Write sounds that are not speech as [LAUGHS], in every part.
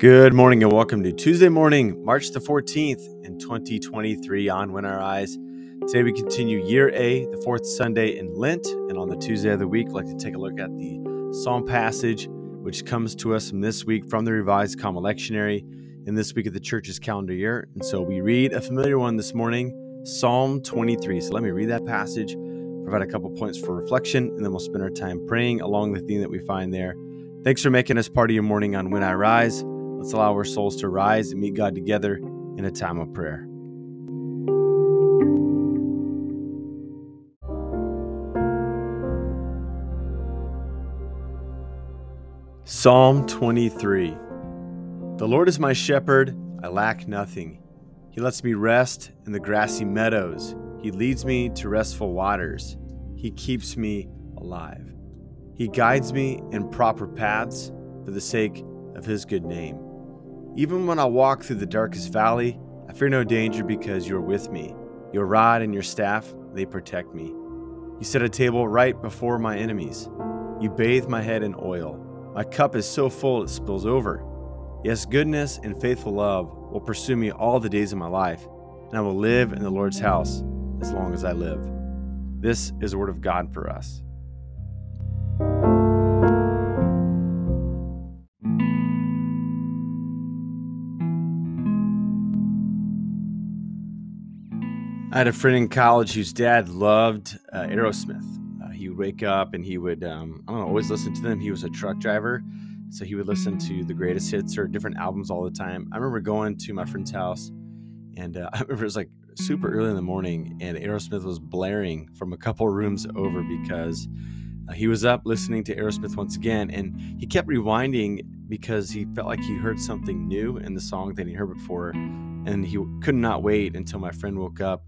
Good morning and welcome to Tuesday morning, March the 14th in 2023 on When I Rise. Today we continue year A, the fourth Sunday in Lent, and on the Tuesday of the week, I'd like to take a look at the Psalm passage, which comes to us from this week from the Revised Common Lectionary in this week of the church's calendar year. And so we read a familiar one this morning, Psalm 23. So let me read that passage, provide a couple points for reflection, and then we'll spend our time praying along the theme that we find there. Thanks for making us part of your morning on When I Rise. Let's allow our souls to rise and meet God together in a time of prayer. Psalm 23 The Lord is my shepherd, I lack nothing. He lets me rest in the grassy meadows. He leads me to restful waters. He keeps me alive. He guides me in proper paths for the sake of his good name. Even when I walk through the darkest valley, I fear no danger because you are with me. Your rod and your staff, they protect me. You set a table right before my enemies. You bathe my head in oil. My cup is so full it spills over. Yes, goodness and faithful love will pursue me all the days of my life, and I will live in the Lord's house as long as I live. This is the word of God for us. I had a friend in college whose dad loved uh, Aerosmith. Uh, he would wake up and he would, um, I don't know, always listen to them. He was a truck driver, so he would listen to the greatest hits or different albums all the time. I remember going to my friend's house, and uh, [LAUGHS] I remember it was like super early in the morning, and Aerosmith was blaring from a couple rooms over because he was up listening to Aerosmith once again, and he kept rewinding because he felt like he heard something new in the song that he heard before and he could not wait until my friend woke up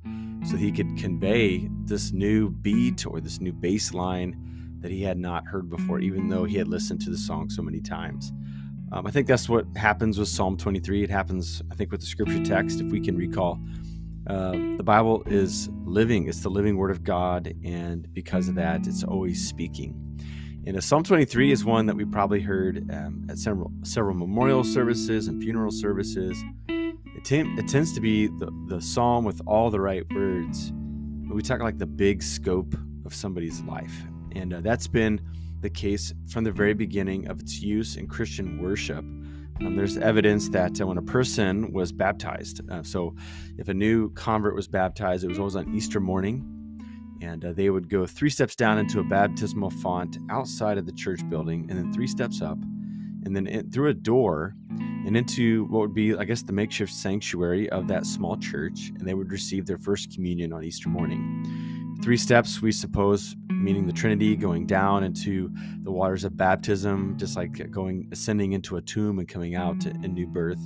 so he could convey this new beat or this new bass line that he had not heard before, even though he had listened to the song so many times. Um, I think that's what happens with Psalm 23. It happens, I think, with the scripture text. If we can recall, uh, the Bible is living, it's the living word of God, and because of that, it's always speaking. And uh, Psalm 23 is one that we probably heard um, at several, several memorial services and funeral services. It, t- it tends to be the, the psalm with all the right words. But we talk like the big scope of somebody's life. And uh, that's been the case from the very beginning of its use in Christian worship. Um, there's evidence that uh, when a person was baptized, uh, so if a new convert was baptized, it was always on Easter morning, and uh, they would go three steps down into a baptismal font outside of the church building, and then three steps up, and then in, through a door and into what would be, I guess, the makeshift sanctuary of that small church, and they would receive their first communion on Easter morning. Three steps, we suppose, meaning the Trinity, going down into the waters of baptism, just like going ascending into a tomb and coming out in new birth.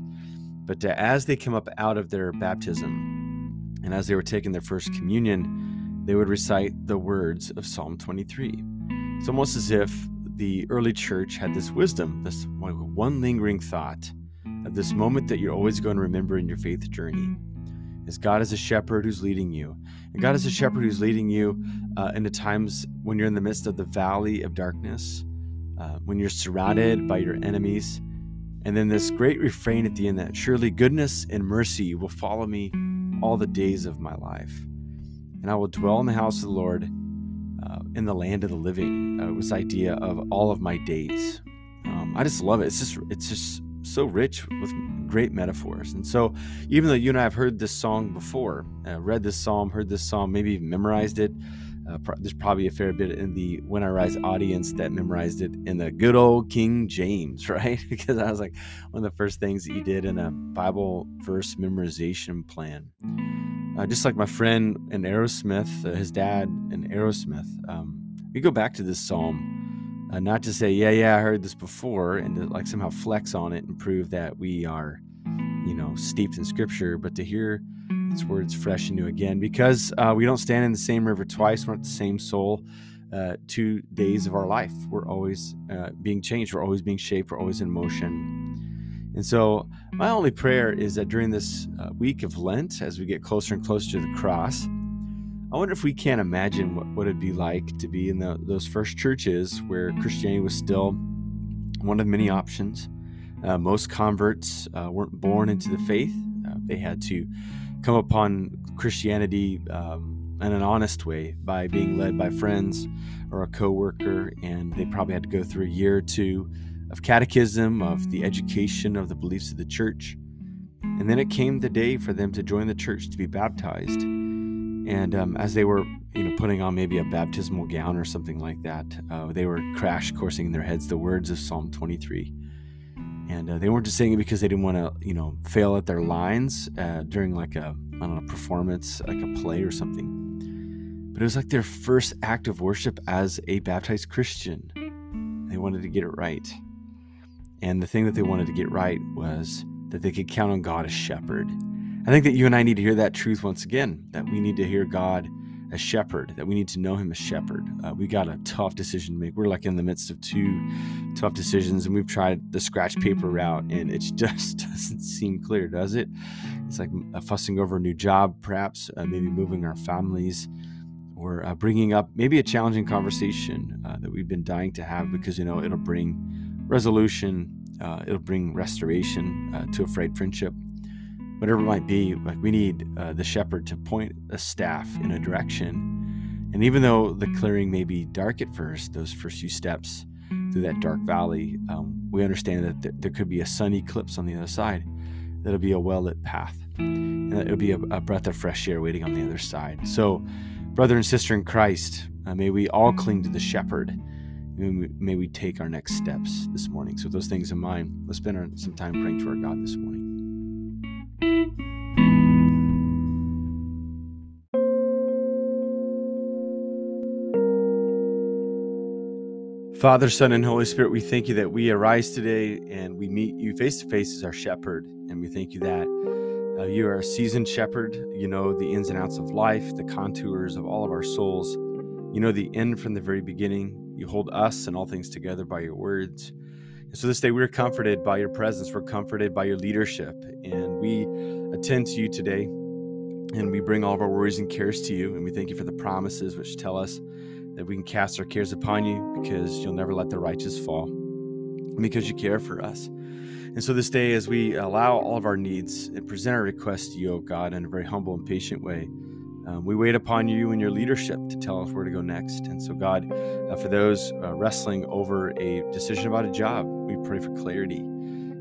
But uh, as they come up out of their baptism, and as they were taking their first communion, they would recite the words of Psalm 23. It's almost as if the early church had this wisdom, this one lingering thought of this moment that you're always going to remember in your faith journey. Is God is a shepherd who's leading you. And God is a shepherd who's leading you uh, the times when you're in the midst of the valley of darkness, uh, when you're surrounded by your enemies. And then this great refrain at the end that surely goodness and mercy will follow me all the days of my life. And I will dwell in the house of the Lord uh, in the land of the living. Uh, this idea of all of my days. Um, I just love it. It's just it's just so rich with great metaphors. And so, even though you and I have heard this song before, uh, read this psalm, heard this psalm, maybe even memorized it, uh, pro- there's probably a fair bit in the When I Rise audience that memorized it in the good old King James, [LAUGHS] right? because I was like one of the first things that you did in a Bible verse memorization plan. Uh, just like my friend in Aerosmith, uh, his dad in Aerosmith, um, we go back to this psalm uh, not to say, yeah, yeah, I heard this before, and to like somehow flex on it and prove that we are, you know, steeped in scripture, but to hear its words fresh and new again, because uh, we don't stand in the same river twice, we're not the same soul. Uh, two days of our life, we're always uh, being changed, we're always being shaped, we're always in motion. And so, my only prayer is that during this uh, week of Lent, as we get closer and closer to the cross, I wonder if we can't imagine what, what it'd be like to be in the, those first churches where Christianity was still one of many options. Uh, most converts uh, weren't born into the faith. Uh, they had to come upon Christianity um, in an honest way by being led by friends or a coworker, and they probably had to go through a year or two of catechism, of the education of the beliefs of the church. And then it came the day for them to join the church to be baptized. And um, as they were, you know, putting on maybe a baptismal gown or something like that, uh, they were crash coursing in their heads the words of Psalm 23. And uh, they weren't just saying it because they didn't want to, you know, fail at their lines uh, during like a, I don't know, performance, like a play or something. But it was like their first act of worship as a baptized Christian. They wanted to get it right. And the thing that they wanted to get right was that they could count on God as shepherd. I think that you and I need to hear that truth once again that we need to hear God as shepherd, that we need to know him as shepherd. Uh, we got a tough decision to make. We're like in the midst of two tough decisions, and we've tried the scratch paper route, and it [LAUGHS] just doesn't seem clear, does it? It's like uh, fussing over a new job, perhaps, uh, maybe moving our families, or uh, bringing up maybe a challenging conversation uh, that we've been dying to have because, you know, it'll bring resolution. Uh, it'll bring restoration to a frayed friendship. Whatever it might be, like we need uh, the shepherd to point a staff in a direction. And even though the clearing may be dark at first, those first few steps through that dark valley, um, we understand that th- there could be a sun eclipse on the other side. That'll be a well lit path. And it'll be a, a, breath of fresh air waiting on the other side. So, brother and sister in Christ, uh, may we all cling to the shepherd May we take our next steps this morning. So, those things in mind, let's spend some time praying to our God this morning. Father, Son, and Holy Spirit, we thank you that we arise today and we meet you face to face as our shepherd. And we thank you that uh, you are a seasoned shepherd. You know the ins and outs of life, the contours of all of our souls. You know the end from the very beginning. You hold us and all things together by your words. And so this day we're comforted by your presence. We're comforted by your leadership. And we attend to you today. And we bring all of our worries and cares to you. And we thank you for the promises which tell us that we can cast our cares upon you because you'll never let the righteous fall. because you care for us. And so this day, as we allow all of our needs and present our requests to you, O God, in a very humble and patient way, um, we wait upon you and your leadership to tell us where to go next. And so, God, uh, for those uh, wrestling over a decision about a job, we pray for clarity.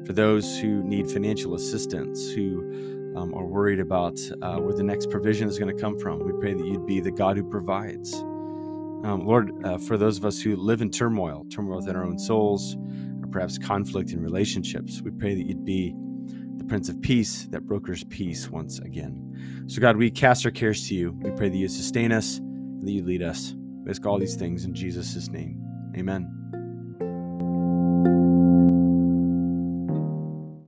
For those who need financial assistance, who um, are worried about uh, where the next provision is going to come from, we pray that you'd be the God who provides. Um, Lord, uh, for those of us who live in turmoil, turmoil within our own souls, or perhaps conflict in relationships, we pray that you'd be the Prince of Peace that brokers peace once again. So, God, we cast our cares to you. We pray that you sustain us and that you lead us. We ask all these things in Jesus' name. Amen.